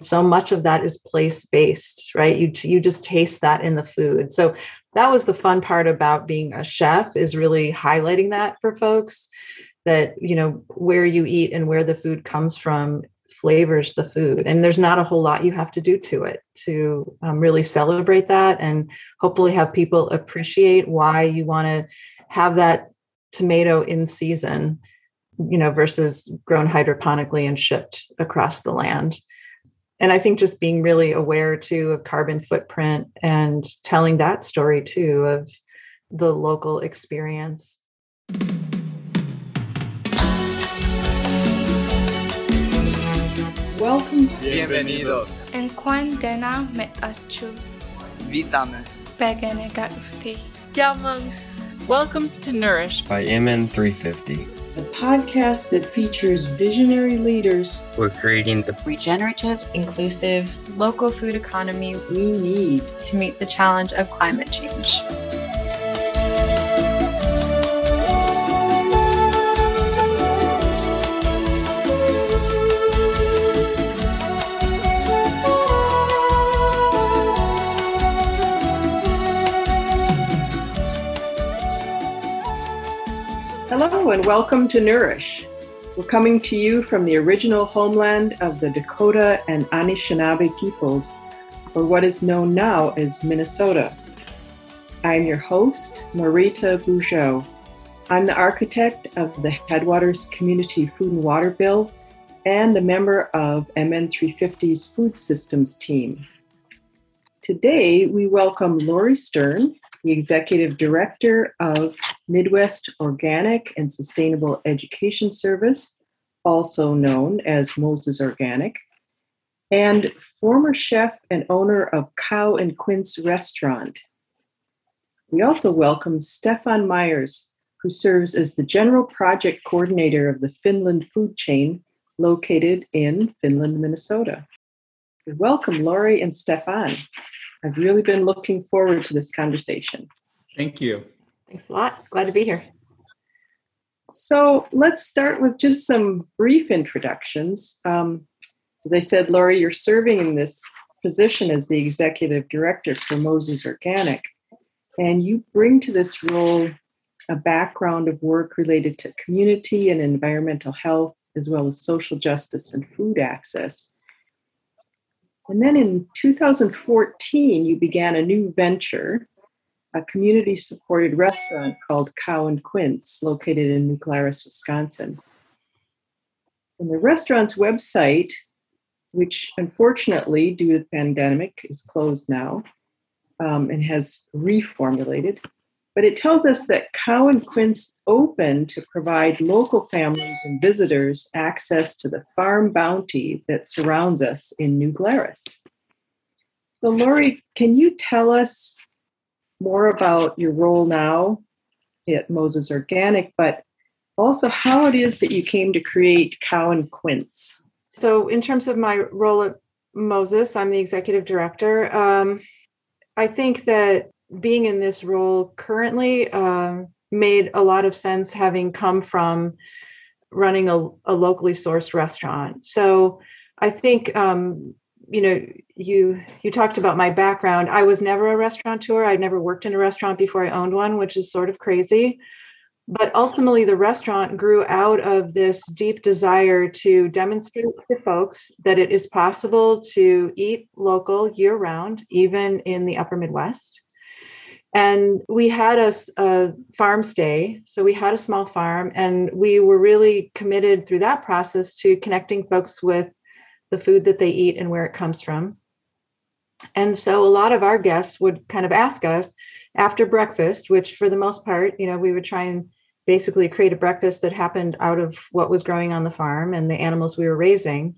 so much of that is place based right? You you just taste that in the food. So that was the fun part about being a chef is really highlighting that for folks that you know where you eat and where the food comes from flavors the food. And there's not a whole lot you have to do to it to um, really celebrate that and hopefully have people appreciate why you want to have that tomato in season you know versus grown hydroponically and shipped across the land and I think just being really aware too of carbon footprint and telling that story too of the local experience. Welcome. Bienvenidos. En Vítame. Welcome to Nourish by MN350. The podcast that features visionary leaders We're creating the regenerative, Inclusive local food economy we need. to meet the challenge of climate change. Hello and welcome to Nourish. We're coming to you from the original homeland of the Dakota and Anishinaabe peoples, or what is known now as Minnesota. I'm your host, Marita Bougeau. I'm the architect of the Headwaters Community Food and Water Bill and a member of MN350's Food Systems team. Today, we welcome Lori Stern, the Executive Director of Midwest Organic and Sustainable Education Service, also known as Moses Organic, and former chef and owner of Cow and Quince Restaurant. We also welcome Stefan Myers, who serves as the General Project Coordinator of the Finland Food Chain located in Finland, Minnesota. Welcome, Lori and Stefan. I've really been looking forward to this conversation. Thank you. Thanks a lot glad to be here So let's start with just some brief introductions. Um, as I said, Lori, you're serving in this position as the executive director for Moses Organic, and you bring to this role a background of work related to community and environmental health, as well as social justice and food access. And then in 2014, you began a new venture, a community supported restaurant called Cow and Quince, located in New Glarus, Wisconsin. And the restaurant's website, which unfortunately, due to the pandemic, is closed now um, and has reformulated, but it tells us that Cow and Quince open to provide local families and visitors access to the farm bounty that surrounds us in New Glarus. So, Lori, can you tell us more about your role now at Moses Organic, but also how it is that you came to create Cow and Quince? So, in terms of my role at Moses, I'm the executive director. Um, I think that being in this role currently um, made a lot of sense having come from running a, a locally sourced restaurant. So, I think um, you know you you talked about my background. I was never a restaurateur. I'd never worked in a restaurant before I owned one, which is sort of crazy but ultimately the restaurant grew out of this deep desire to demonstrate to folks that it is possible to eat local year round even in the upper midwest and we had a farm stay so we had a small farm and we were really committed through that process to connecting folks with the food that they eat and where it comes from. And so a lot of our guests would kind of ask us after breakfast which for the most part you know we would try and basically create a breakfast that happened out of what was growing on the farm and the animals we were raising.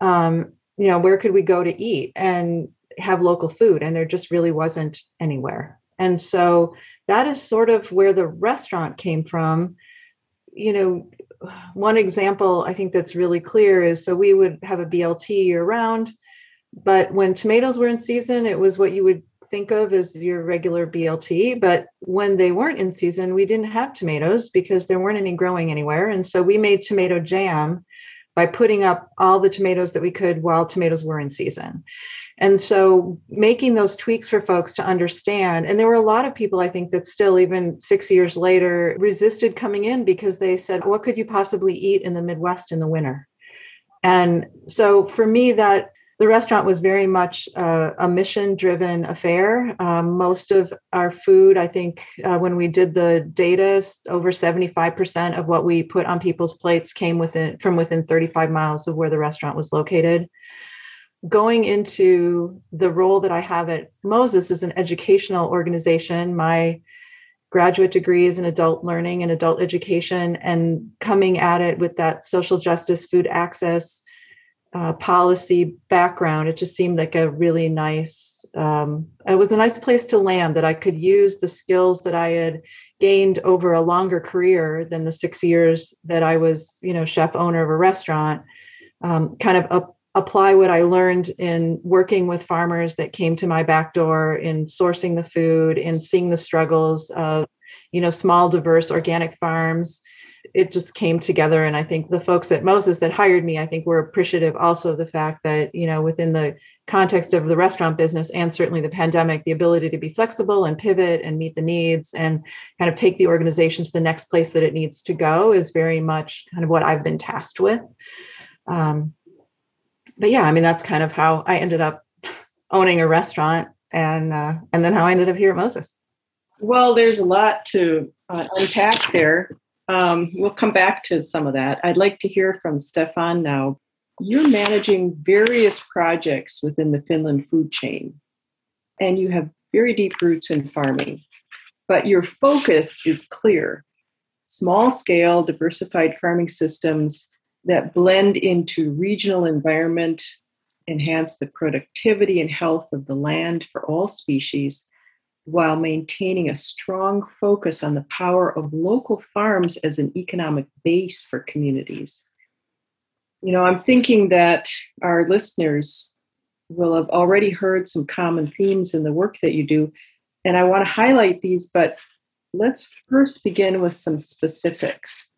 Um, you know where could we go to eat and have local food? And there just really wasn't anywhere. And so that is sort of where the restaurant came from. You know one example i think that's really clear is so we would have a blt year round but when tomatoes were in season it was what you would think of as your regular BLT. But when they weren't in season, we didn't have tomatoes because there weren't any growing anywhere. And so we made tomato jam by putting up all the tomatoes that we could while tomatoes were in season. And so making those tweaks for folks to understand. And there were a lot of people, I think, that still, even six years later, resisted coming in because they said, What could you possibly eat in the Midwest in the winter? And so for me, that the restaurant was very much uh, a mission driven affair. Um, most of our food, I think, uh, when we did the data, over 75% of what we put on people's plates came within from within 35 miles of where the restaurant was located. Going into the role that I have at Moses is an educational organization. My graduate degree is in adult learning and adult education, and coming at it with that social justice, food access, uh, policy background, it just seemed like a really nice, um, it was a nice place to land that I could use the skills that I had gained over a longer career than the six years that I was, you know, chef owner of a restaurant, um, kind of up, apply what I learned in working with farmers that came to my back door in sourcing the food and seeing the struggles of, you know, small, diverse organic farms it just came together. And i think the folks at moses that hired me i think were appreciative also of the fact that you know within the context of the restaurant business and certainly the pandemic the ability to be flexible and pivot and meet the needs and kind of take the organization to the next place that it needs to go is very much kind of what i've been tasked with. Um, but yeah i mean that's kind of how i ended up owning a restaurant and uh, and then how i ended up here at moses. Well there's a lot to uh, unpack there um, we'll come back to some of that. I'd like to hear from Stefan now. You're managing various projects within the Finland food chain, and you have very deep roots in farming, but your focus is clear small scale, diversified farming systems that blend into regional environment, enhance the productivity and health of the land for all species, while maintaining a strong focus on the power of local farms as an economic base for communities. You know, I'm thinking that our listeners will have already heard some common themes in the work that you do, and I want to highlight these, but let's first begin with some specifics.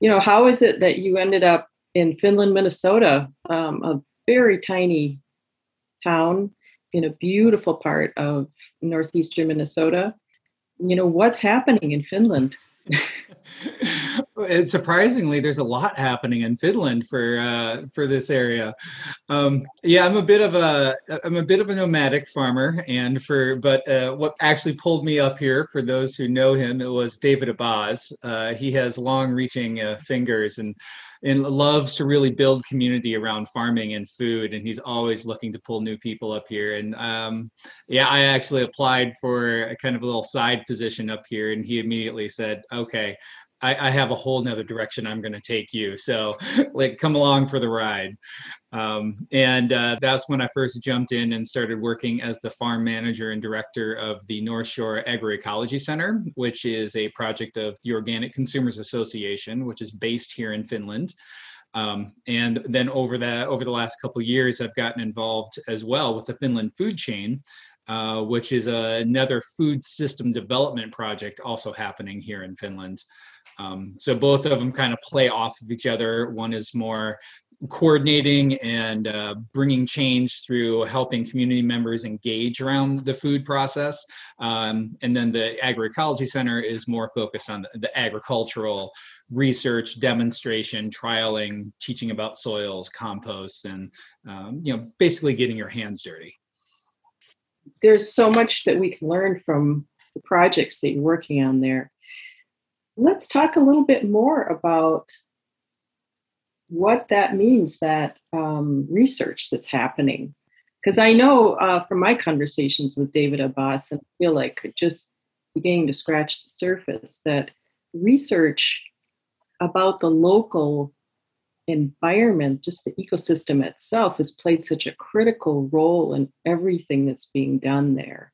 You know, how is it that you ended up in Finland, Minnesota, um, a very tiny town in a beautiful part of northeastern Minnesota. You know, what's happening in Finland? and surprisingly, there's a lot happening in Finland for uh, for this area. Um, yeah, I'm a bit of a I'm a bit of a nomadic farmer, and for but uh, what actually pulled me up here, for those who know him, it was David Abazs. Uh, he has long-reaching uh, fingers and and loves to really build community around farming and food and he's always looking to pull new people up here. And um, yeah i actually applied for a kind of a little side position up here and he immediately said okay I, I have a whole nother direction I'm going to take you. So, like, come along for the ride. Um, and uh, that's when I first jumped in and started working as the farm manager and director of the North Shore Agroecology Center, which is a project of the Organic Consumers Association, which is based here in Finland. Um, and then over the over the last couple years, I've gotten involved as well with the Finland food chain, uh, which is another food system development project also happening here in Finland. Um, so both of them kind of play off of each other. One is more coordinating and uh, bringing change through helping community members engage around the food process. Um, and then the Agroecology Center is more focused on the, the, agricultural research, demonstration, trialing, teaching about soils, composts, and um, you know, basically getting your hands dirty. There's so much that we can learn from the projects that you're working on there let's talk a little bit more about what that means that um, research that's happening. Because i know uh, from my conversations with david abazs and i feel like just beginning to scratch the surface that research about the local environment just the ecosystem itself has played such a critical role in everything that's being done there.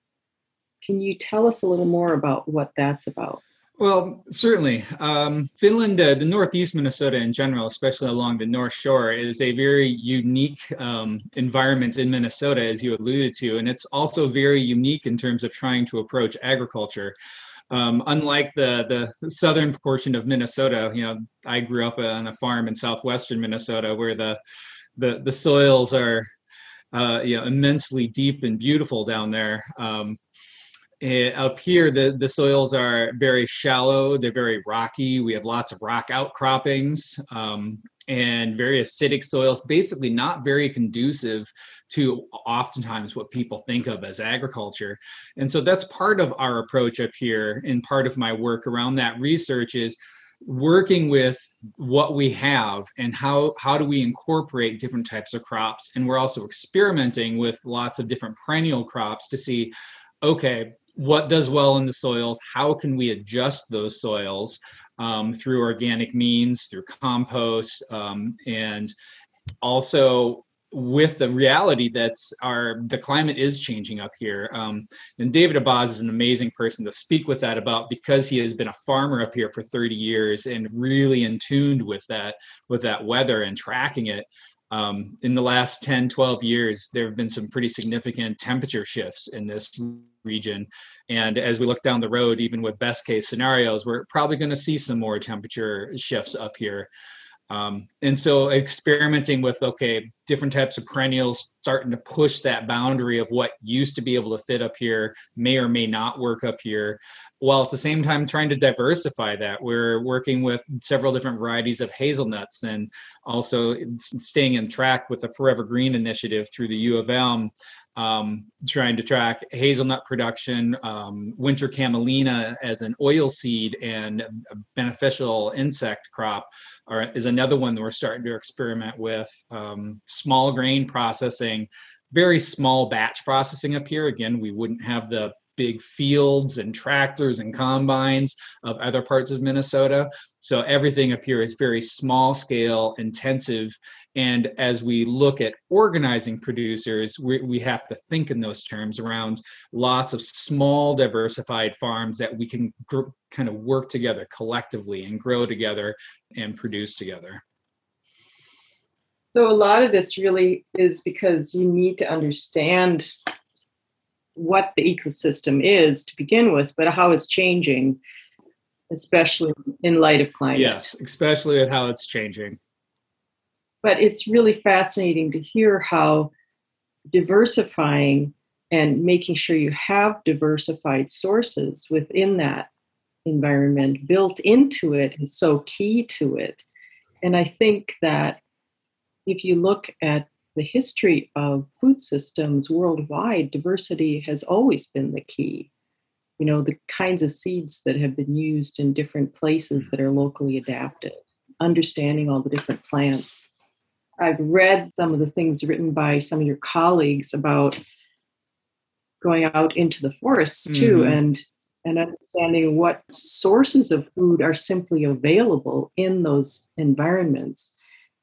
Can you tell us a little more about what that's about well, certainly. Um, Finland, uh, the Northeast Minnesota in general, especially along the North Shore, is a very unique um, environment in Minnesota, as you alluded to. And it's also very unique in terms of trying to approach agriculture. um, unlike the the southern portion of Minnesota, you know, I grew up on a farm in southwestern Minnesota where the the the soils are uh, you know immensely deep and beautiful down there. Um, eh, up here, the the soils are very shallow. They're very rocky. We have lots of rock outcroppings. Um, and very acidic soils, basically not very conducive to oftentimes what people think of as agriculture. And so that's part of our approach up here, and part of my work around that research is working with what we have and how how do we incorporate different types of crops and we're also experimenting with lots of different perennial crops to see okay what does well in the soils how can we adjust those soils um, through organic means, through compost, um, and also with the reality that our the climate is changing up here. Um, and David Abazs is an amazing person to speak with that about because he has been a farmer up here for 30 years and really in tuned with that with that weather and tracking it. Um, in the last 10, 12 years, there have been some pretty significant temperature shifts in this region. And as we look down the road, even with best case scenarios, we're probably going to see some more temperature shifts up here. Um, and so experimenting with okay different types of perennials starting to push that boundary of what used to be able to fit up here may or may not work up here while at the same time trying to diversify that we're working with several different varieties of hazelnuts and also staying in track with the forever green initiative through the u of m um, trying to track hazelnut production, um, winter camelina as an oil seed and beneficial insect crop are, is another one that we're starting to experiment with. Um, small grain processing, very small batch processing up here. Again, we wouldn't have the big fields and tractors and combines of other parts of Minnesota. So everything up here is very small scale, intensive, and as we look at organizing producers, we, we have to think in those terms around lots of small, diversified farms that we can gr- kind of work together collectively and grow together and produce together. So, a lot of this really is because you need to understand what the ecosystem is to begin with, but how it's changing, especially in light of climate. Yes, especially at how it's changing but it's really fascinating to hear how diversifying and making sure you have diversified sources within that environment built into it is so key to it. And I think that if you look at the history of food systems worldwide, diversity has always been the key. You know, the kinds of seeds that have been used in different places that are locally adapted, understanding all the different plants I've read some of the things written by some of your colleagues about going out into the forests too mm-hmm. and and understanding what sources of food are simply available in those environments.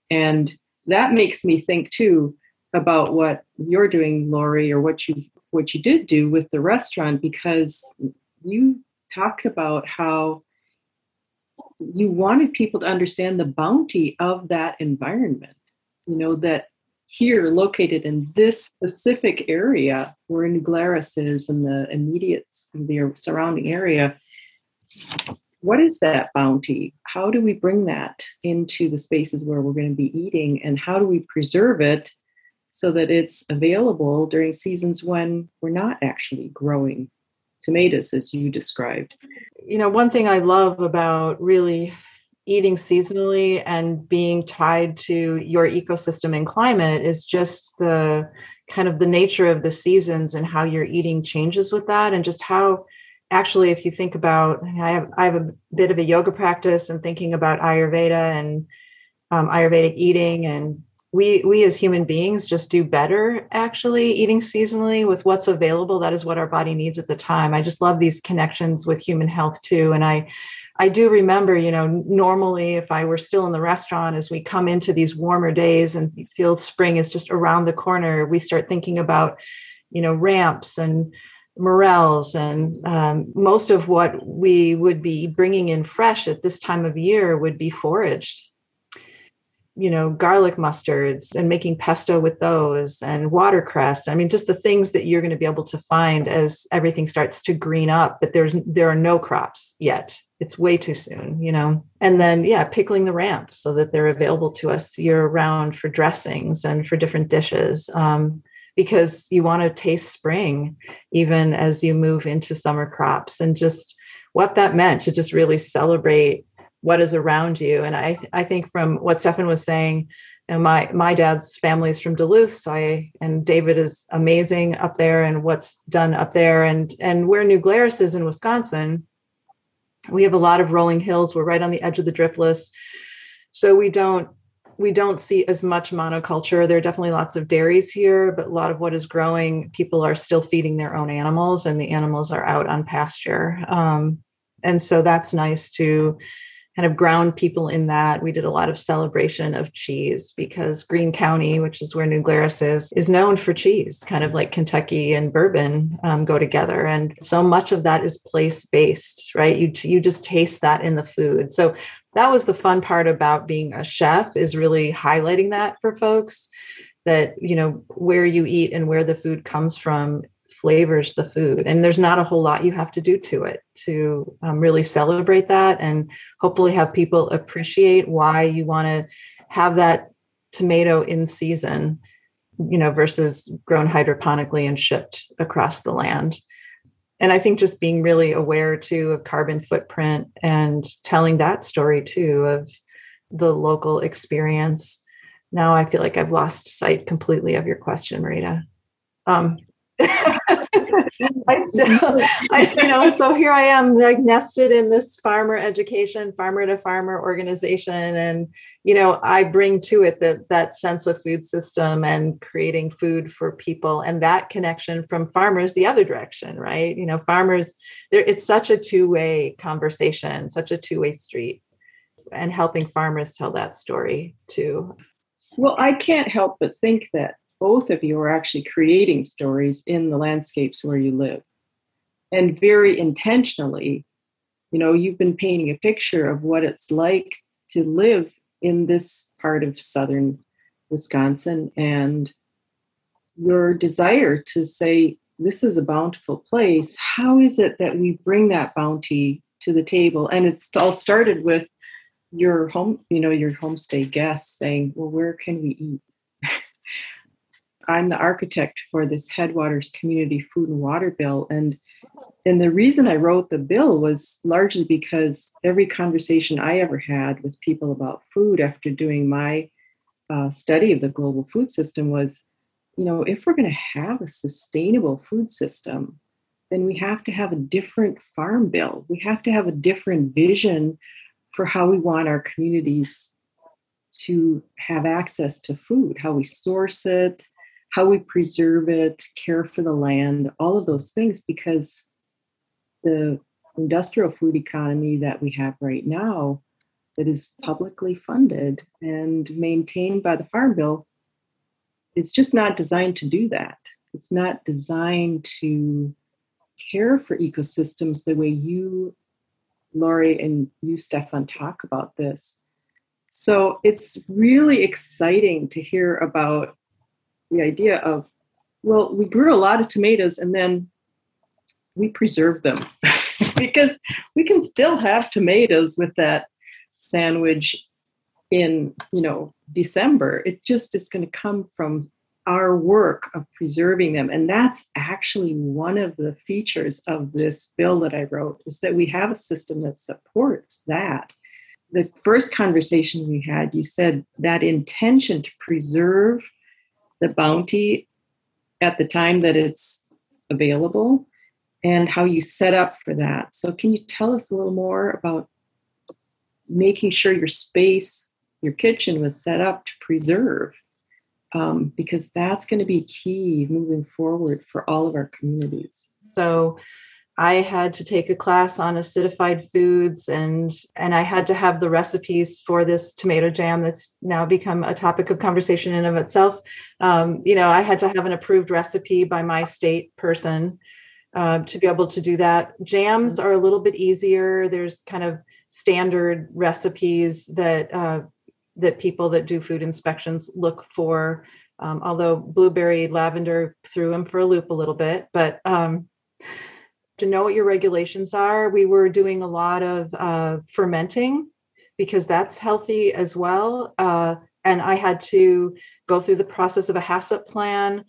And that makes me think too about what you're doing, Lori, or what you what you did do with the restaurant, because you talked about how you wanted people to understand the bounty of that environment you know, that here located in this specific area where New Glarus is and the immediate the surrounding area, what is that bounty? How do we bring that into the spaces where we're going to be eating and how do we preserve it so that it's available during seasons when we're not actually growing tomatoes as you described? You know, one thing I love about really eating seasonally and being tied to your ecosystem and climate is just the kind of the nature of the seasons and how your eating changes with that and just how actually if you think about i have i have a bit of a yoga practice and thinking about ayurveda and um, ayurvedic eating and we we as human beings just do better actually eating seasonally with what's available. That is what our body needs at the time. I just love these connections with human health too. And i I do remember, you know, normally if I were still in the restaurant as we come into these warmer days and feel spring is just around the corner, we start thinking about, you know, ramps and morels and um, most of what we would be bringing in fresh at this time of year would be foraged. You know garlic mustards and making pesto with those and watercress. I mean just the things that you're going to be able to find as everything starts to green up but there's there are no crops yet. It's way too soon you know? And then yeah pickling the ramps so that they're available to us year round for dressings and for different dishes. Um, because you want to taste spring even as you move into summer crops and just what that meant to just really celebrate what is around you. And I, I think from what Stefan was saying, you know, my my dad's family is from Duluth, so I and David is amazing up there, and what's done up there, and and where New Glarus is in Wisconsin, we have a lot of rolling hills. We're right on the edge of the driftless, so we don't we don't see as much monoculture. There are definitely lots of dairies here, but a lot of what is growing, people are still feeding their own animals, and the animals are out on pasture. Um, and so that's nice to kind of ground people in that. We did a lot of celebration of cheese because Green County, which is where New Glarus is, is known for cheese, kind of like Kentucky and bourbon um, go together. And so much of that is place based, right? You, you just taste that in the food. So that was the fun part about being a chef is really highlighting that for folks that you know where you eat and where the food comes from flavors the food. And there's not a whole lot you have to do to it to um, really celebrate that and hopefully have people appreciate why you want to have that tomato in season, you know, versus grown hydroponically and shipped across the land. And I think just being really aware too of carbon footprint and telling that story too of the local experience. Now I feel like I've lost sight completely of your question, Marita. Um, I still, I, you know, so here I am, like nested in this farmer education, farmer to farmer organization, and you know, I bring to it that that sense of food system and creating food for people, and that connection from farmers the other direction, right? You know, farmers, there, it's such a two way conversation, such a two way street, and helping farmers tell that story too. Well, I can't help but think that both of you are actually creating stories in the landscapes where you live. And very intentionally, you know, you've been painting a picture of what it's like to live in this part of southern Wisconsin and your desire to say, this is a bountiful place. How is it that we bring that bounty to the table? And it's all started with your home, you know, your homestay guests saying, well, where can we eat? I'm the architect for this Headwaters Community Food and Water Bill. And and the reason I wrote the bill was largely because every conversation I ever had with people about food after doing my uh, study of the global food system was, you know, if we're going to have a sustainable food system, then we have to have a different farm bill. We have to have a different vision for how we want our communities to have access to food, how we source it, how we preserve it, care for the land, all of those things, because the industrial food economy that we have right now, that is publicly funded and maintained by the Farm Bill, is just not designed to do that. It's not designed to care for ecosystems the way you, Lori, and you, Stefan, talk about this. So it's really exciting to hear about the idea of, well, we grew a lot of tomatoes and then we preserved them. Because we can still have tomatoes with that sandwich in, you know, December. It just is going to come from our work of preserving them. And that's actually one of the features of this bill that i wrote is that we have a system that supports that. The first conversation we had you said that intention to preserve the bounty at the time that it's available and how you set up for that. So, can you tell us a little more about making sure your space, your kitchen was set up to preserve? Um, because that's going to be key moving forward for all of our communities. So, I had to take a class on acidified foods and and I had to have the recipes for this tomato jam that's now become a topic of conversation in of itself. Um, you know, I had to have an approved recipe by my state person uh, to be able to do that. Jams mm-hmm. are a little bit easier. There's kind of standard recipes that uh, that people that do food inspections look for. Um, although blueberry lavender threw him for a loop a little bit, but um, to know what your regulations are, we were doing a lot of uh, fermenting because that's healthy as well. Uh, and I had to go through the process of a HACCP plan.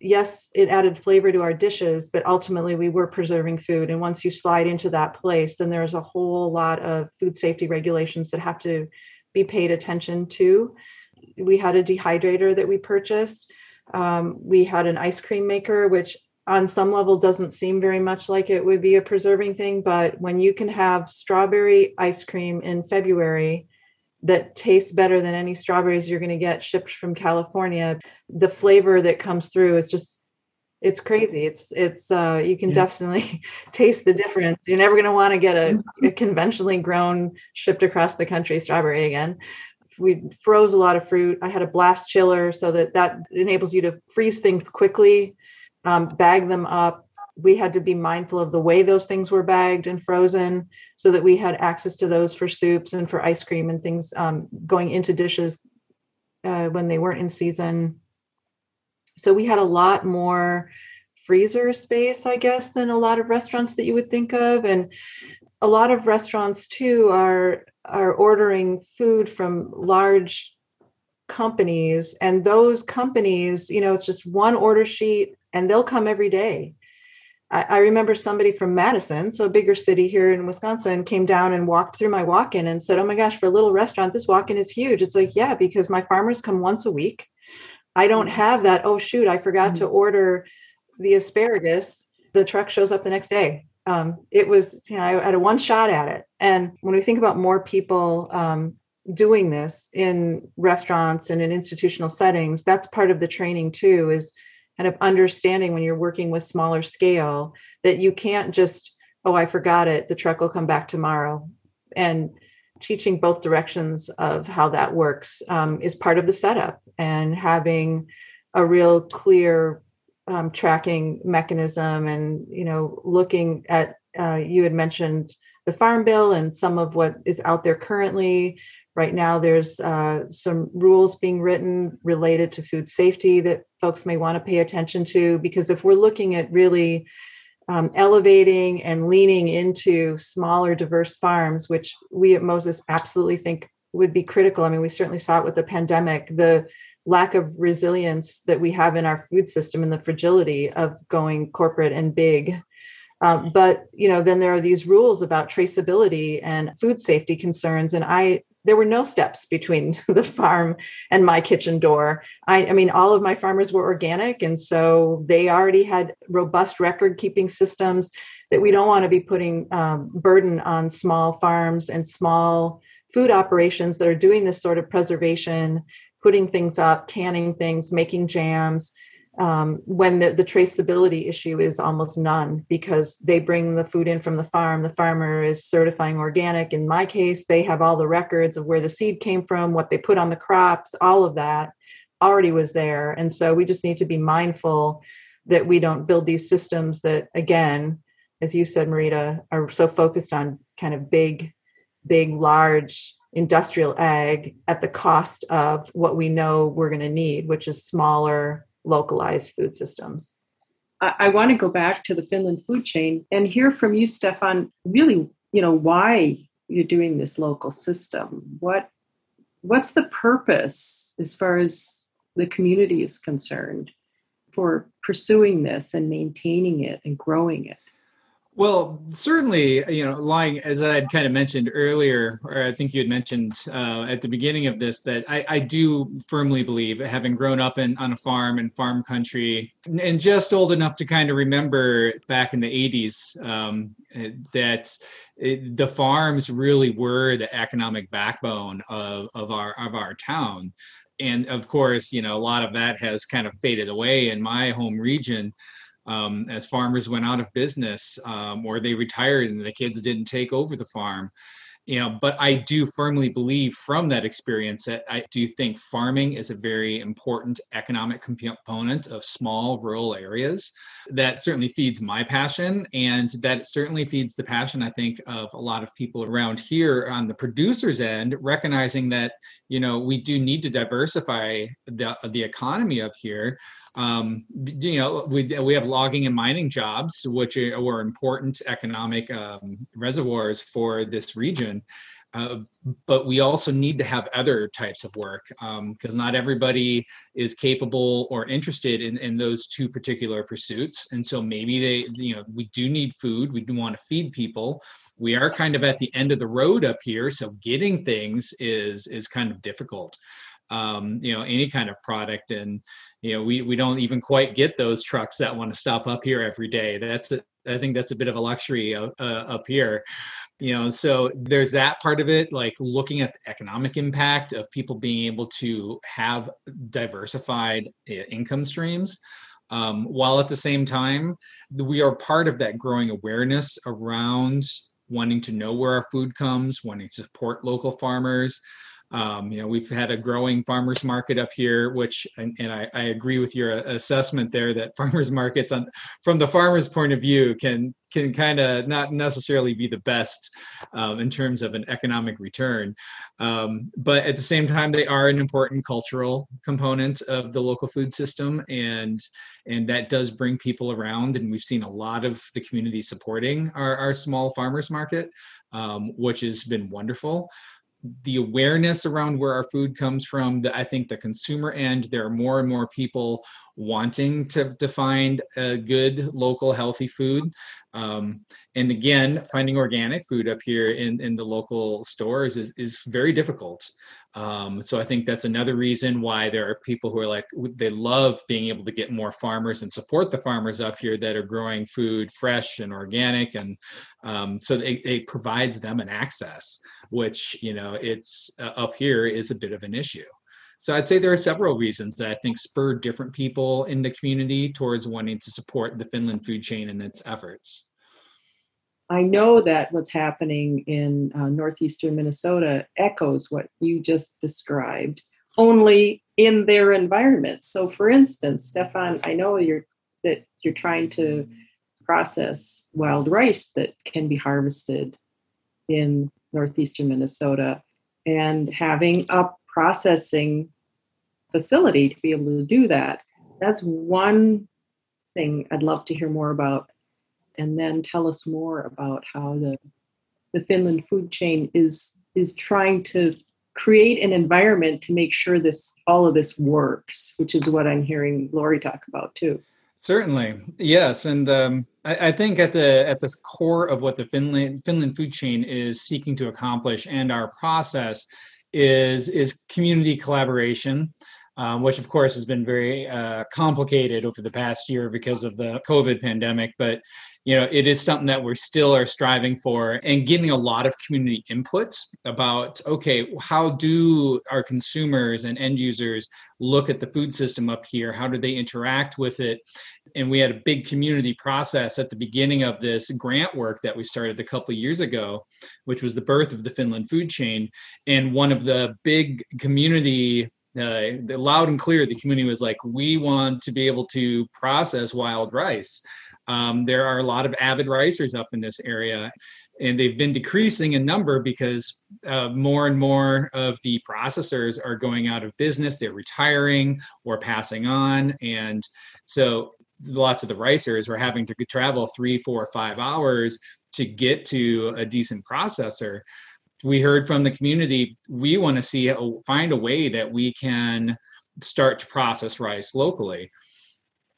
Yes, it added flavor to our dishes, but ultimately we were preserving food. And once you slide into that place, then there's a whole lot of food safety regulations that have to be paid attention to. We had a dehydrator that we purchased. Um, we had an ice cream maker, which on some level doesn't seem very much like it would be a preserving thing. But when you can have strawberry ice cream in February, that tastes better than any strawberries you're going to get shipped from California. The flavor that comes through is just it's crazy. It's it's uh you can yeah. definitely taste the difference. You're never going to want to get a, mm-hmm. a, conventionally grown shipped across the country strawberry again. We froze a lot of fruit. I had a blast chiller so that that enables you to freeze things quickly, um, bag them up, we had to be mindful of the way those things were bagged and frozen so that we had access to those for soups and for ice cream and things um, going into dishes uh, when they weren't in season. So we had a lot more freezer space, I guess, than a lot of restaurants that you would think of. And a lot of restaurants too are are ordering food from large companies and those companies you know it's just one order sheet and they'll come every day I, I remember somebody from Madison, so a bigger city here in Wisconsin, came down and walked through my walk in and said, Oh my gosh, for a little restaurant, this walk in is huge. It's like, yeah, because my farmers come once a week. I don't mm-hmm. have that. Oh, shoot, I forgot mm-hmm. to order the asparagus. The truck shows up the next day. Um, it was, you know, I had a one shot at it. And when we think about more people um, doing this in restaurants and in institutional settings, that's part of the training too, is kind of understanding when you're working with smaller scale that you can't just oh i forgot it the truck will come back tomorrow. And teaching both directions of how that works um, is part of the setup and having a real clear um, tracking mechanism and you know looking at uh, you had mentioned the farm bill and some of what is out there currently Right now, there's uh, some rules being written related to food safety that folks may want to pay attention to, because if we're looking at really um, elevating and leaning into smaller, diverse farms, which we at Moses absolutely think would be critical. I mean, we certainly saw it with the pandemic, the lack of resilience that we have in our food system and the fragility of going corporate and big. Um, but you know, then there are these rules about traceability and food safety concerns, and I there were no steps between the farm and my kitchen door. I, I, mean, all of my farmers were organic, and so they already had robust record keeping systems that we don't want to be putting um, burden on small farms and small food operations that are doing this sort of preservation, putting things up, canning things, making jams um, when the, the, traceability issue is almost none because they bring the food in from the farm. The farmer is certifying organic. In my case, they have all the records of where the seed came from, what they put on the crops, all of that already was there. And so we just need to be mindful that we don't build these systems that, again, as you said, Marita, are so focused on kind of big, big, large industrial ag at the cost of what we know we're going to need, which is smaller localized food systems. I, I want to go back to the Finland food chain and hear from you, Stefan, really, you know, why you're doing this local system. What what's the purpose as far as the community is concerned for pursuing this and maintaining it and growing it? Well, certainly, you know, lying as I had kind of mentioned earlier, or I think you had mentioned uh, at the beginning of this, that I, I, do firmly believe, having grown up in on a farm in farm country, and just old enough to kind of remember back in the '80s um, that it, the farms really were the economic backbone of, of our of our town, and of course, you know, a lot of that has kind of faded away in my home region um, as farmers went out of business um, or they retired and the kids didn't take over the farm. you know but i do firmly believe from that experience that i do think farming is a very important economic component of small rural areas that certainly feeds my passion and that certainly feeds the passion i think of a lot of people around here on the producers end recognizing that you know we do need to diversify the, the economy up here um, you know we, we have logging and mining jobs which are, important economic um, reservoirs for this region uh, but we also need to have other types of work because um, not everybody is capable or interested in, in those two particular pursuits. And so maybe they, you know, we do need food. We do want to feed people. We are kind of at the end of the road up here, so getting things is is kind of difficult. Um, you know, any kind of product, and you know, we we don't even quite get those trucks that want to stop up here every day. That's a, I think that's a bit of a luxury uh, uh, up here you know so there's that part of it like looking at the economic impact of people being able to have diversified eh, income streams um, while at the same time we are part of that growing awareness around wanting to know where our food comes wanting to support local farmers um, you know, we've had a growing farmers market up here, which, and, and I, I, agree with your assessment there that farmers markets, on from the farmer's point of view, can can kind of not necessarily be the best um, in terms of an economic return, um, but at the same time, they are an important cultural component of the local food system, and and that does bring people around. And we've seen a lot of the community supporting our, our small farmers market, um, which has been wonderful the awareness around where our food comes from the, i think the consumer end there are more and more people wanting to, to find a good local healthy food. Um, and again finding organic food up here in, in the local stores is, is very difficult um, so I think that's another reason why there are people who are like they love being able to get more farmers and support the farmers up here that are growing food fresh and organic, and um, so it, it, provides them an access, which you know it's uh, up here is a bit of an issue. So I'd say there are several reasons that I think spur different people in the community towards wanting to support the Finland food chain and its efforts. I know that what's happening in uh, northeastern Minnesota echoes what you just described, only in their environment. So, for instance, Stefan, I know you're that you're trying to process wild rice that can be harvested in northeastern Minnesota, and having a processing facility to be able to do that. That's one thing I'd love to hear more about and then tell us more about how the the Finland food chain is is trying to create an environment to make sure this all of this works, which is what I'm hearing Lori talk about too. Certainly, yes, and um, I, I, think at the at the core of what the Finland Finland food chain is seeking to accomplish, and our process is is community collaboration. Um, which of course has been very uh, complicated over the past year because of the COVID pandemic. But you know it is something that we're still are striving for and getting a lot of community input about okay how do our consumers and end users look at the food system up here? How do they interact with it? And we had a big community process at the beginning of this grant work that we started a couple years ago which was the birth of the finland food chain. And one of the big community uh, loud and clear the community was like we want to be able to process wild rice um, there are a lot of avid ricers up in this area, and they've been decreasing in number because uh, more and more of the processors are going out of business. They're retiring or passing on, and so lots of the ricers are having to travel three, four, five hours to get to a decent processor. We heard from the community we want to see find a way that we can start to process rice locally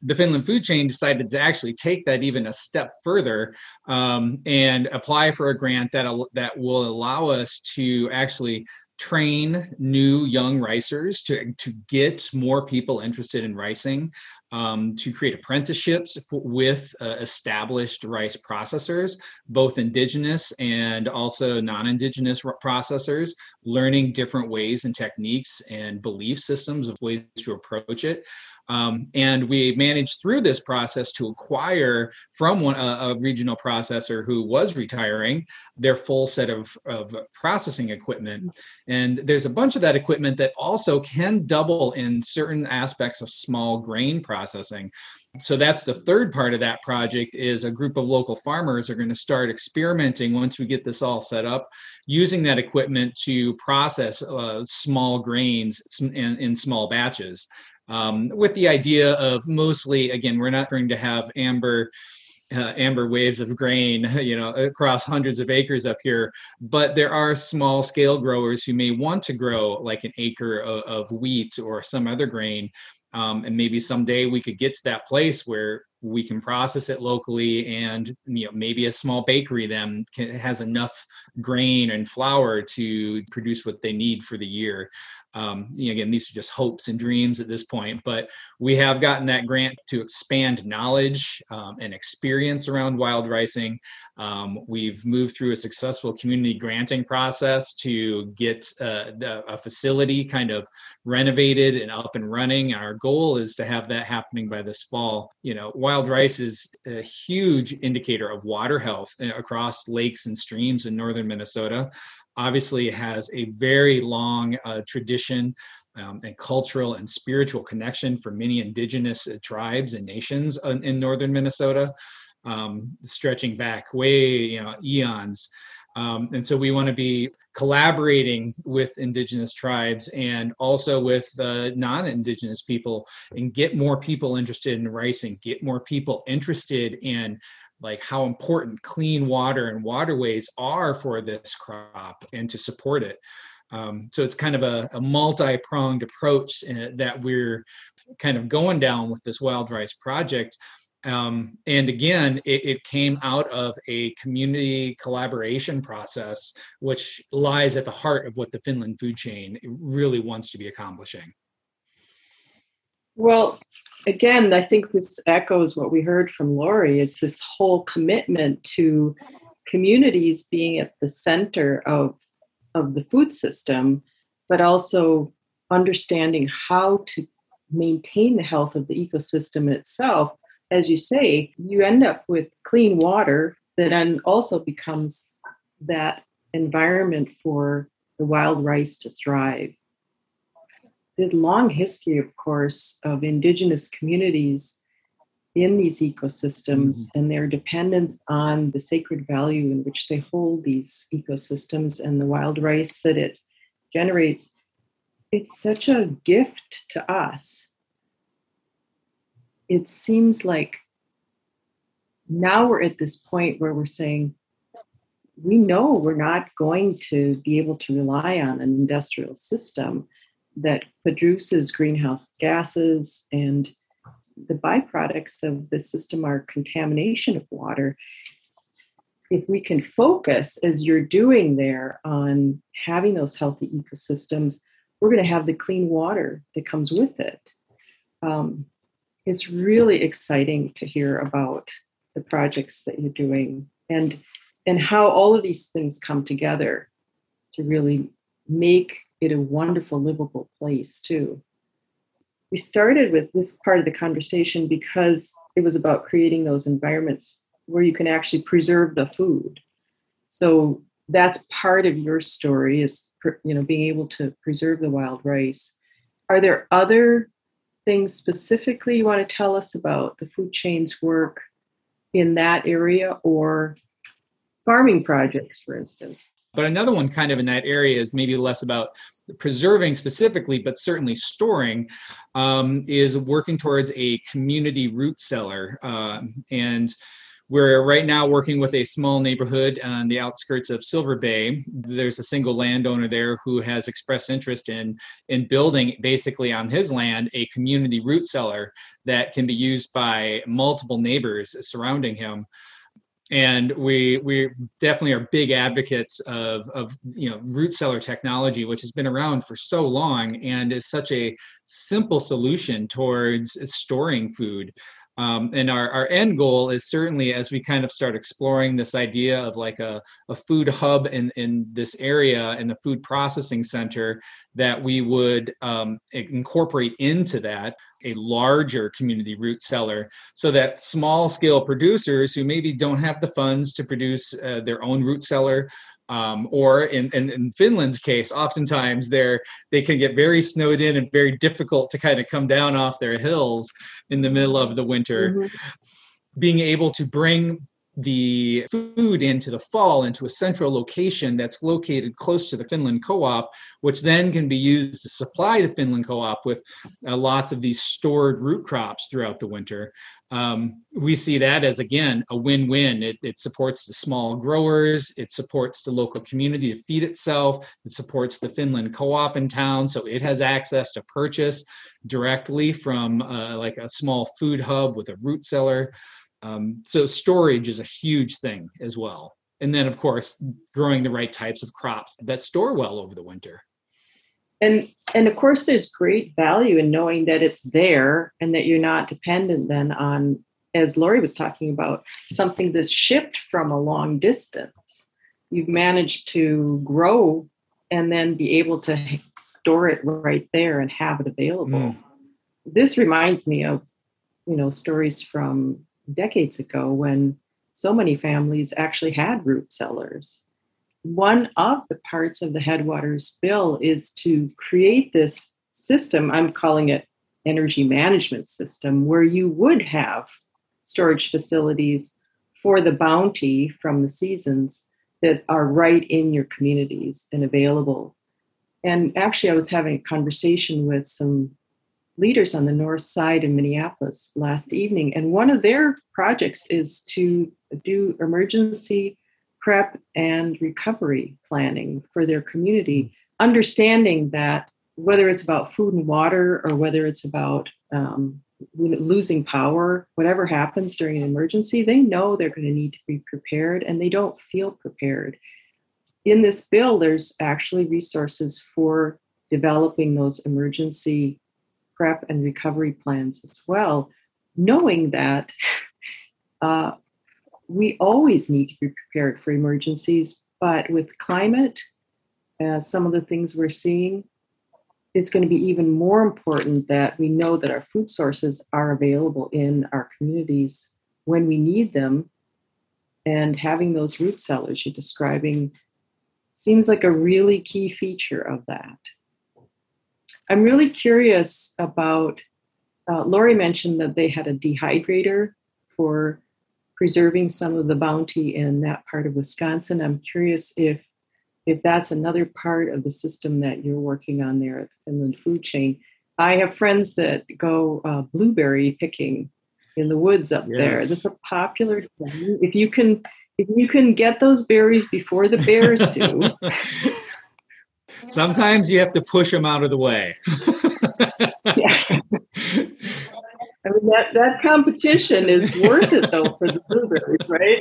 the Finland food chain decided to actually take that even a step further um, and apply for a grant that that will allow us to actually train new young ricers to to get more people interested in ricing. Um, to create apprenticeships with uh, established rice processors, both indigenous and also non indigenous processors, learning different ways and techniques and belief systems of ways to approach it Um, and we managed through this process to acquire from one, a, a, regional processor who was retiring their full set of, of processing equipment. And there's a bunch of that equipment that also can double in certain aspects of small grain processing so that's the third part of that project is a group of local farmers are going to start experimenting once we get this all set up using that equipment to process uh, small grains in, in small batches um, with the idea of mostly again we're not going to have amber uh, amber waves of grain, you know, across hundreds of acres up here. But there are small scale growers who may want to grow like an acre of, of wheat or some other grain um, and maybe someday we could get to that place where we can process it locally and you know maybe a small bakery then can, has enough grain and flour to produce what they need for the year um, you know, again, these are just hopes and dreams at this point, but we have gotten that grant to expand knowledge um, and experience around wild ricing. Um, we've moved through a successful community granting process to get uh, the, a facility kind of renovated and up and running. Our goal is to have that happening by this fall. You know, wild rice is a huge indicator of water health uh, across lakes and streams in northern Minnesota obviously has a very long uh, tradition um, and cultural and spiritual connection for many indigenous uh, tribes and nations in, in northern Minnesota, um, stretching back way you know eons. Um, and so we want to be collaborating with indigenous tribes and also with uh, non-indigenous people and get more people interested in rice and get more people interested in like how important clean water and waterways are for this crop and to support it. Um, so it's kind of a, a multi-pronged approach uh, that we're kind of going down with this wild rice project. Um, and again, it, it, came out of a community collaboration process, which lies at the heart of what the Finland food chain really wants to be accomplishing. Well, again, I think this echoes what we heard from Lori is this whole commitment to communities being at the center of, of the food system, but also understanding how to maintain the health of the ecosystem itself. As you say, you end up with clean water that then also becomes that environment for the wild rice to thrive there's long history, of course, of indigenous communities in these ecosystems mm-hmm. and their dependence on the sacred value in which they hold these ecosystems and the wild rice that it generates. It's such a gift to us. It seems like now we're at this point where we're saying, we know we're not going to be able to rely on an industrial system that produces greenhouse gases and the byproducts of the system are contamination of water. If we can focus, as you're doing there, on having those healthy ecosystems, we're going to have the clean water that comes with it. Um, it's really exciting to hear about the projects that you're doing and and how all of these things come together to really make it a wonderful, livable place too. We started with this part of the conversation because it was about creating those environments where you can actually preserve the food. So that's part of your story is you know being able to preserve the wild rice. Are there other things specifically you want to tell us about the food chain's work in that area or farming projects, for instance? But another one kind of in that area is maybe less about preserving specifically, but certainly storing, um, is working towards a community root cellar. Uh, and we're right now working with a small neighborhood on the outskirts of Silver Bay. There's a single landowner there who has expressed interest in in building basically on his land a community root cellar that can be used by multiple neighbors surrounding him and we we definitely are big advocates of of you know root cellar technology which has been around for so long and is such a simple solution towards storing food Um, and our, our end goal is certainly as we kind of start exploring this idea of like a, a food hub in, in this area and the food processing center that we would um, incorporate into that a larger community root cellar so that small scale producers who maybe don't have the funds to produce uh, their own root cellar um, or in, in, in, Finland's case, oftentimes they're they can get very snowed in and very difficult to kind of come down off their hills in the middle of the winter. Mm-hmm. Being able to bring the food into the fall into a central location that's located close to the Finland co-op, which then can be used to supply the Finland co-op with uh, lots of these stored root crops throughout the winter. Um, we see that as again a win-win. It, it supports the small growers, it supports the local community to feed itself, it supports the Finland co-op in town, so it has access to purchase directly from uh, like a small food hub with a root cellar. Um, so storage is a huge thing as well. And then, of course, growing the right types of crops that store well over the winter. And and of course, there's great value in knowing that it's there and that you're not dependent then on, as Lori was talking about, something that's shipped from a long distance. You've managed to grow and then be able to store it right there and have it available. Mm. This reminds me of, you know, stories from decades ago when so many families actually had root cellars. One of the parts of the Headwaters bill is to create this system, I'm calling it energy management system, where you would have storage facilities for the bounty from the seasons that are right in your communities and available. And actually, I was having a conversation with some leaders on the north side in Minneapolis last evening, and one of their projects is to do emergency prep and recovery planning for their community, understanding that whether it's about food and water or whether it's about um, losing power, whatever happens during an emergency, they know they're going to need to be prepared and they don't feel prepared. In this bill, there's actually resources for developing those emergency prep and recovery plans as well, knowing that uh, we always need to be prepared for emergencies, but with climate, uh, some of the things we're seeing, it's going to be even more important that we know that our food sources are available in our communities when we need them. And having those root cellars you're describing seems like a really key feature of that. I'm really curious about, uh, Lori mentioned that they had a dehydrator for preserving some of the bounty in that part of Wisconsin. I'm curious if if that's another part of the system that you're working on there at the Finland food chain. I have friends that go uh, blueberry picking in the woods up yes. there. This is a popular thing. If you can, if you can get those berries before the bears do. Sometimes you have to push them out of the way. yeah. I mean that that competition is worth it though for the blueberries, right?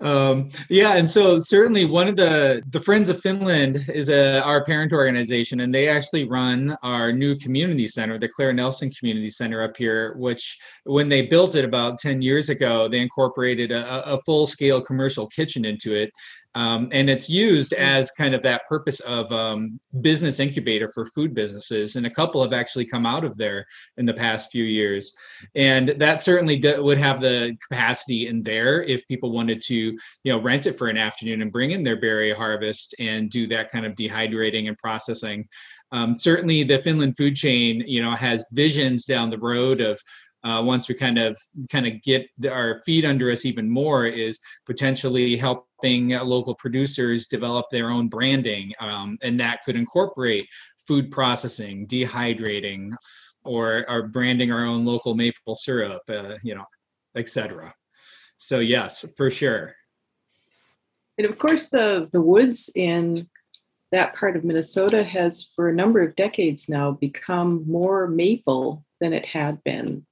Um, yeah, and so certainly one of the the Friends of Finland is a our parent organization, and they actually run our new community center, the Claire Nelson Community Center up here. Which when they built it about ten years ago, they incorporated a, a full scale commercial kitchen into it, um, and it's used mm. as kind of that purpose of um, business incubator for food businesses. And a couple have actually come out of there in the past few years. And that certainly would have the capacity in there if people wanted to, you know, rent it for an afternoon and bring in their berry harvest and do that kind of dehydrating and processing. Um, certainly, the Finland food chain, you know, has visions down the road of uh, once we kind of kind of get our feet under us even more is potentially helping local producers develop their own branding um, and that could incorporate food processing dehydrating or, branding our own local maple syrup uh, you know etc so yes for sure. And of course the the woods in that part of minnesota has for a number of decades now become more maple than it had been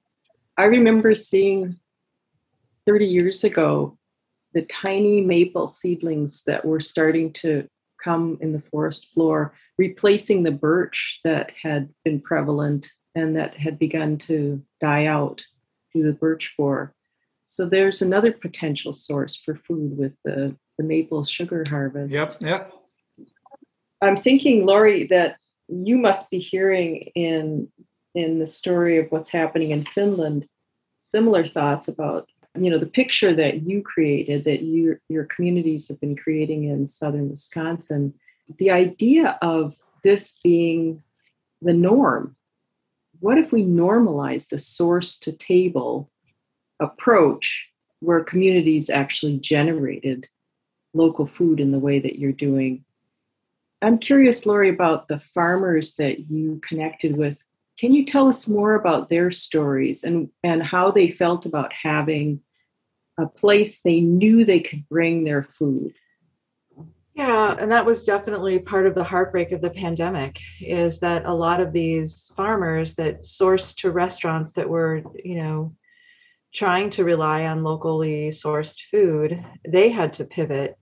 I remember seeing 30 years ago the tiny maple seedlings that were starting to come in the forest floor, replacing the birch that had been prevalent and that had begun to die out through the birch borer. So there's another potential source for food with the, the maple sugar harvest. Yep, yep. I'm thinking, Lori, that you must be hearing in in the story of what's happening in Finland similar thoughts about you know the picture that you created that you your communities have been creating in southern Wisconsin. The idea of this being the norm. What if we normalized a source to table approach where communities actually generated local food in the way that you're doing? I'm curious lori about the farmers that you connected with can you tell us more about their stories and, and how they felt about having a place they knew they could bring their food? Yeah, and that was definitely part of the heartbreak of the pandemic is that a lot of these farmers that sourced to restaurants that were, you know, trying to rely on locally sourced food, they had to pivot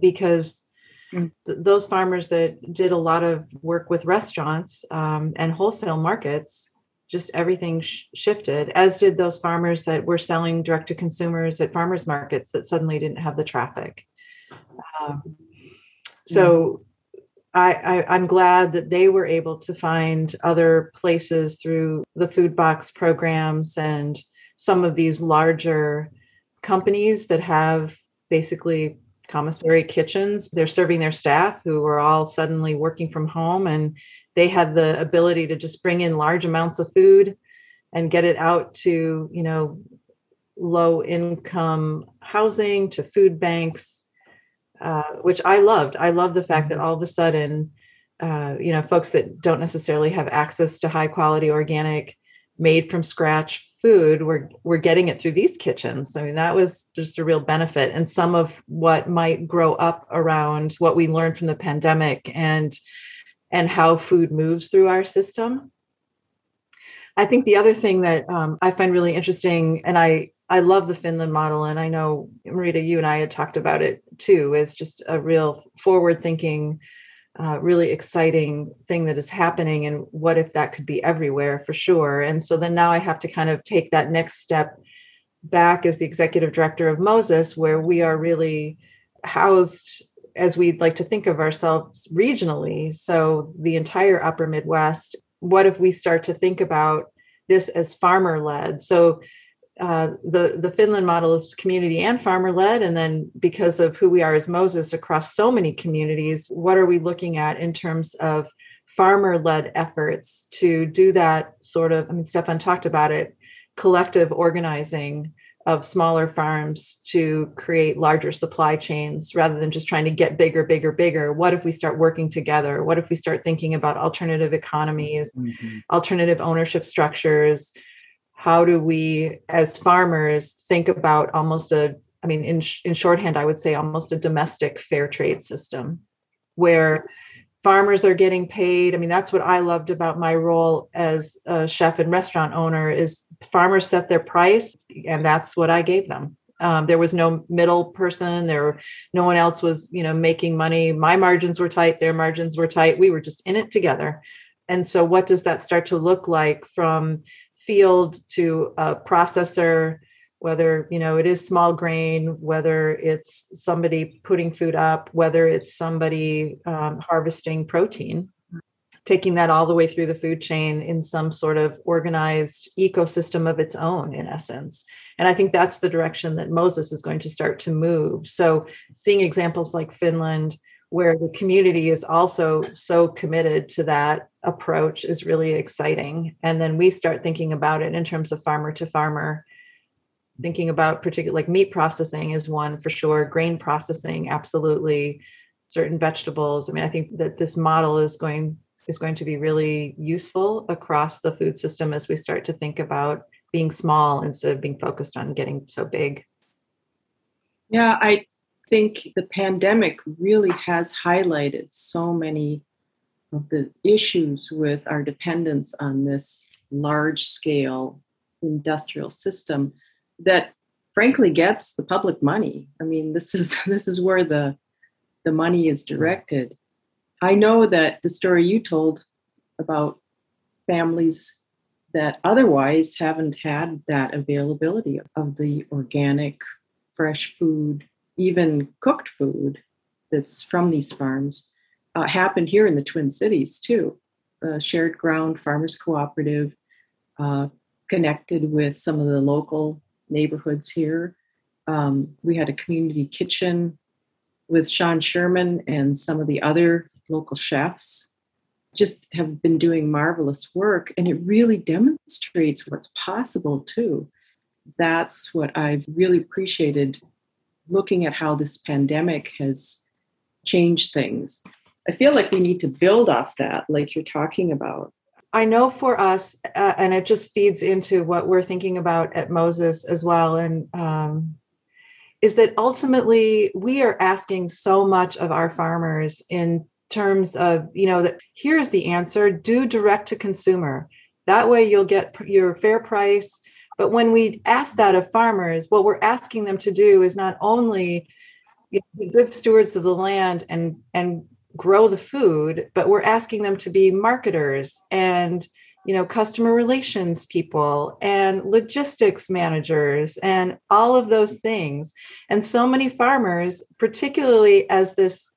because Mm. th- those farmers that did a lot of work with restaurants um, and wholesale markets just everything sh- shifted as did those farmers that were selling direct to consumers at farmers markets that suddenly didn't have the traffic um, so I, I i'm glad that they were able to find other places through the food box programs and some of these larger companies that have basically commissary kitchens. They're serving their staff who are all suddenly working from home and they had the ability to just bring in large amounts of food and get it out to, you know, low income housing, to food banks, uh, which I loved. I love the fact that all of a sudden, uh, you know, folks that don't necessarily have access to high quality organic, made from scratch food we're we're getting it through these kitchens. I mean that was just a real benefit. And some of what might grow up around what we learned from the pandemic and and how food moves through our system. I think the other thing that um, i find really interesting and i i love the finland model and i know marita you and i had talked about it too is just a real forward thinking uh, really exciting thing that is happening and what if that could be everywhere for sure. And so then now i have to kind of take that next step back as the executive director of moses where we are really housed as we'd like to think of ourselves regionally. So the entire upper midwest what if we start to think about this as farmer led so uh, the the Finland model is community and farmer led, and then because of who we are as Moses across so many communities, what are we looking at in terms of farmer led efforts to do that sort of? I mean, Stefan talked about it, collective organizing of smaller farms to create larger supply chains rather than just trying to get bigger, bigger, bigger. What if we start working together? What if we start thinking about alternative economies, mm-hmm. alternative ownership structures? How do we as farmers think about almost a i mean in, in shorthand i would say almost a domestic fair trade system where farmers are getting paid. I mean that's what i loved about my role as a chef and restaurant owner is farmers set their price and that's what i gave them. Um, there was no middle person there no one else was you know making money. My margins were tight their margins were tight. We were just in it together. And so what does that start to look like from field to a processor whether you know it is small grain whether it's somebody putting food up whether it's somebody um, harvesting protein taking that all the way through the food chain in some sort of organized ecosystem of its own in essence. And i think that's the direction that moses is going to start to move. So seeing examples like finland where the community is also so committed to that approach is really exciting. And then we start thinking about it in terms of farmer to farmer, thinking about particular like meat processing is one for sure, grain processing, absolutely, certain vegetables. I mean, I think that this model is going is going to be really useful across the food system as we start to think about being small instead of being focused on getting so big. Yeah, I think the pandemic really has highlighted so many of the issues with our dependence on this large scale industrial system that frankly gets the public money. I mean this is this is where the the money is directed. I know that the story you told about families that otherwise haven't had that availability of the organic, fresh food, even cooked food that's from these farms. Uh, happened here in the Twin Cities too. Shared ground farmers cooperative uh, connected with some of the local neighborhoods here. Um, we had a community kitchen with Sean Sherman and some of the other local chefs just have been doing marvelous work and it really demonstrates what's possible too that's what i've really appreciated looking at how this pandemic has changed things i feel like we need to build off that like you're talking about I know for us, uh, and it just feeds into what we're thinking about at Moses as well. And um, is that ultimately we are asking so much of our farmers in terms of you know that here's the answer do direct to consumer that way you'll get your fair price but when we ask that of farmers what we're asking them to do is not only you know, be good stewards of the land and and grow the food but we're asking them to be marketers and you know customer relations people and logistics managers and all of those things. And so many farmers particularly as this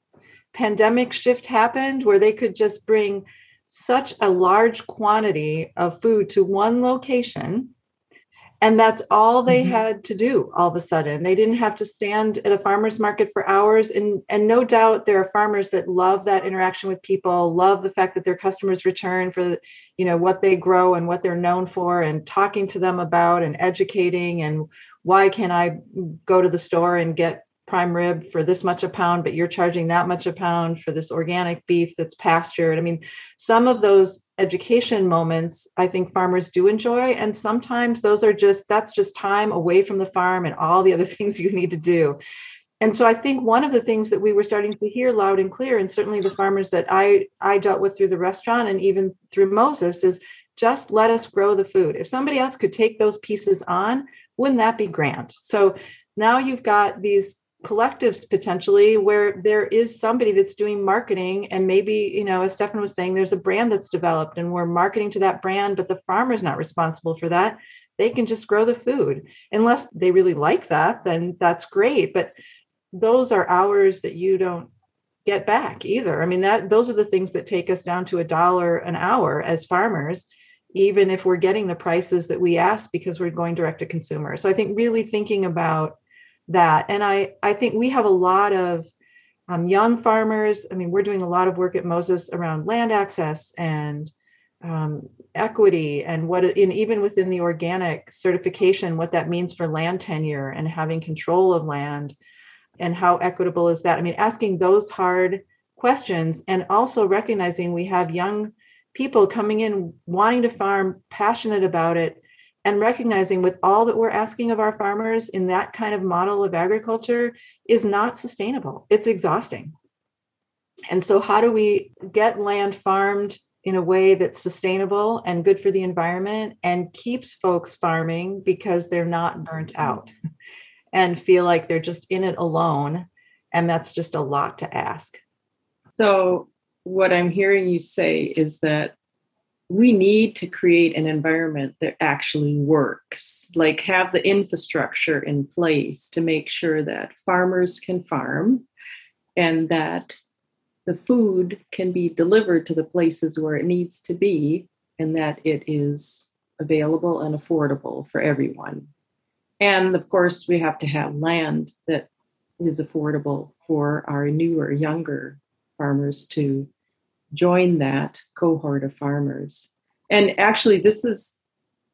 pandemic shift happened where they could just bring such a large quantity of food to one location and that's all they mm-hmm. had to do all of a sudden they didn't have to stand at a farmers market for hours and and no doubt there are farmers that love that interaction with people love the fact that their customers return for you know what they grow and what they're known for and talking to them about and educating and why can i go to the store and get prime rib for this much a pound, but you're charging that much a pound for this organic beef that's pastured. I mean, some of those education moments I think farmers do enjoy. And sometimes those are just, that's just time away from the farm and all the other things you need to do. And so I think one of the things that we were starting to hear loud and clear, and certainly the farmers that I, I dealt with through the restaurant and even through Moses, is just let us grow the food. If somebody else could take those pieces on, wouldn't that be grand? So now you've got these collectives potentially where there is somebody that's doing marketing. And maybe you know as stefan was saying there's a brand that's developed and we're marketing to that brand but the farmer's not responsible for that. They can just grow the food. Unless they really like that then that's great. But those are hours that you don't get back either. I mean that those are the things that take us down to a dollar an hour as farmers even if we're getting the prices that we ask because we're going direct to consumer. So i think really thinking about that. And I, I think we have a lot of um, young farmers. I mean, we're doing a lot of work at Moses around land access and um, equity and what in even within the organic certification, what that means for land tenure and having control of land and how equitable is that? I mean, asking those hard questions and also recognizing we have young people coming in wanting to farm, passionate about it, and recognizing with all that we're asking of our farmers in that kind of model of agriculture is not sustainable. It's exhausting. And so, how do we get land farmed in a way that's sustainable and good for the environment and keeps folks farming because they're not burnt mm-hmm. out and feel like they're just in it alone? And that's just a lot to ask. So, what I'm hearing you say is that we need to create an environment that actually works, like have the infrastructure in place to make sure that farmers can farm and that the food can be delivered to the places where it needs to be and that it is available and affordable for everyone. And of course, we have to have land that is affordable for our newer, younger farmers to join that cohort of farmers. And actually, this is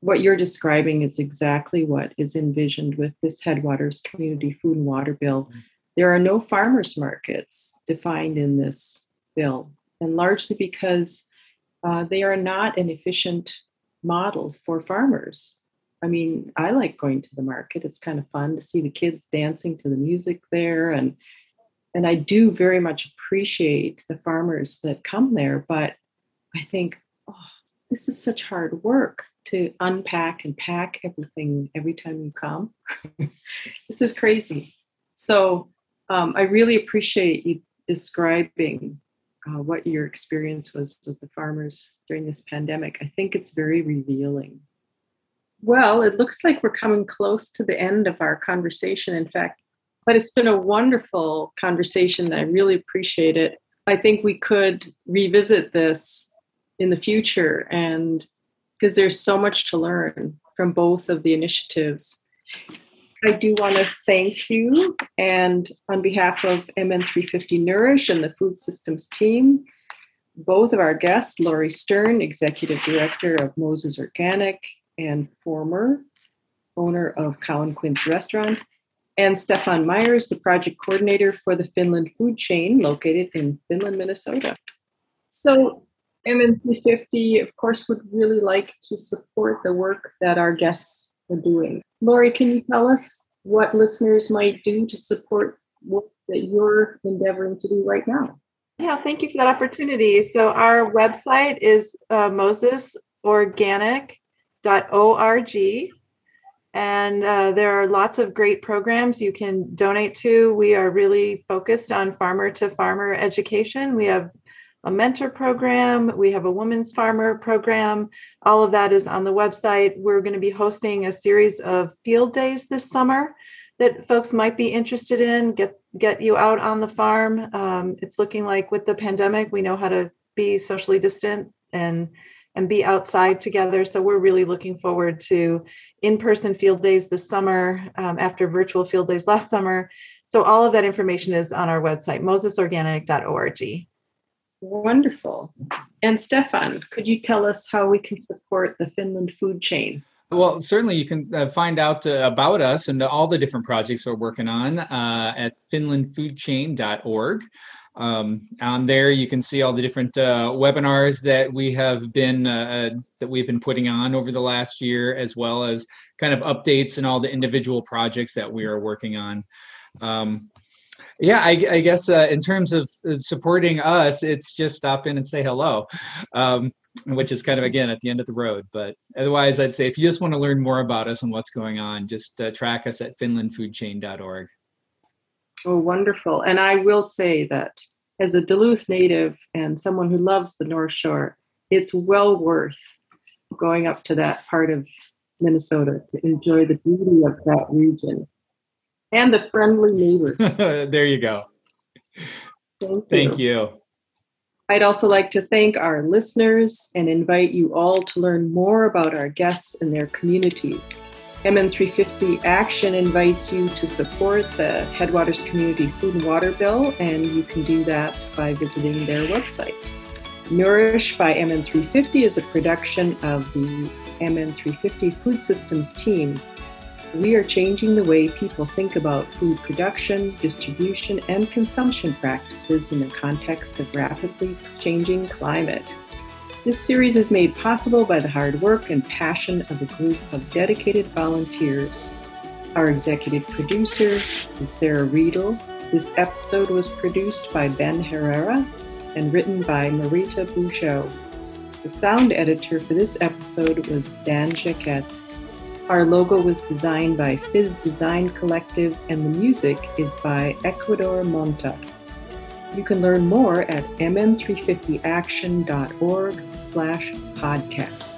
what you're describing is exactly what is envisioned with this Headwaters Community Food and Water Bill. There are no farmers markets defined in this bill, and largely because uh, they are not an efficient model for farmers. I mean, I like going to the market. It's kind of fun to see the kids dancing to the music there and and I do very much appreciate the farmers that come there, but I think, oh, this is such hard work to unpack and pack everything every time you come. this is crazy. So um, I really appreciate you describing uh, what your experience was with the farmers during this pandemic. I think it's very revealing. Well, it looks like we're coming close to the end of our conversation, in fact, but it's been a wonderful conversation. I really appreciate it. I think we could revisit this in the future and because there's so much to learn from both of the initiatives. I do want to thank you and on behalf of MN350 Nourish and the food systems team, both of our guests, Lori Stern, Executive Director of Moses Organic and former owner of Cow and Quince Restaurant, and Stefan Myers, the project coordinator for the Finland food chain located in Finland, Minnesota. So MN350, of course, would really like to support the work that our guests are doing. Lori, can you tell us what listeners might do to support what that you're endeavoring to do right now? Yeah, thank you for that opportunity. So our website is uh, mosesorganic.org. And uh, there are lots of great programs you can donate to. We are really focused on farmer to farmer education. We have a mentor program, we have a women's farmer program. All of that is on the website. We're going to be hosting a series of field days this summer that folks might be interested in. Get get you out on the farm. Um, it's looking like with the pandemic, we know how to be socially distant and and be outside together. So we're really looking forward to in-person field days this summer um, after virtual field days last summer. So all of that information is on our website, mosesorganic.org. Wonderful. And Stefan, could you tell us how we can support the Finland food chain? Well, certainly you can uh, find out uh, about us and all the different projects we're working on uh, at finlandfoodchain.org. Um, on there, you can see all the different uh, webinars that we have been uh, that we've been putting on over the last year, as well as kind of updates and all the individual projects that we are working on. Um, yeah, I, I guess uh, in terms of uh, supporting us, it's just stop in and say hello, um, which is kind of again at the end of the road. But otherwise, I'd say if you just want to learn more about us and what's going on, just uh, track us at finlandfoodchain.org. Oh, wonderful! And I will say that as a Duluth native and someone who loves the North Shore, it's well worth going up to that part of Minnesota to enjoy the beauty of that region and the friendly neighbors. there you go. Thank you. Thank you. I'd also like to thank our listeners and invite you all to learn more about our guests and their communities. MN350 Action invites you to support the Headwaters Community Food and Water Bill, and you can do that by visiting their website. Nourish by MN350 is a production of the MN350 Food Systems team we are changing the way people think about food production, distribution, and consumption practices in the context of rapidly changing climate. This series is made possible by the hard work and passion of a group of dedicated volunteers. Our executive producer is Sarah Riedel. This episode was produced by Ben Herrera and written by Marita Bouchot. The sound editor for this episode was Dan Jacquette. Our logo was designed by Fizz Design Collective, and the music is by Ecuador Monta. You can learn more at mn350action.org slash podcast.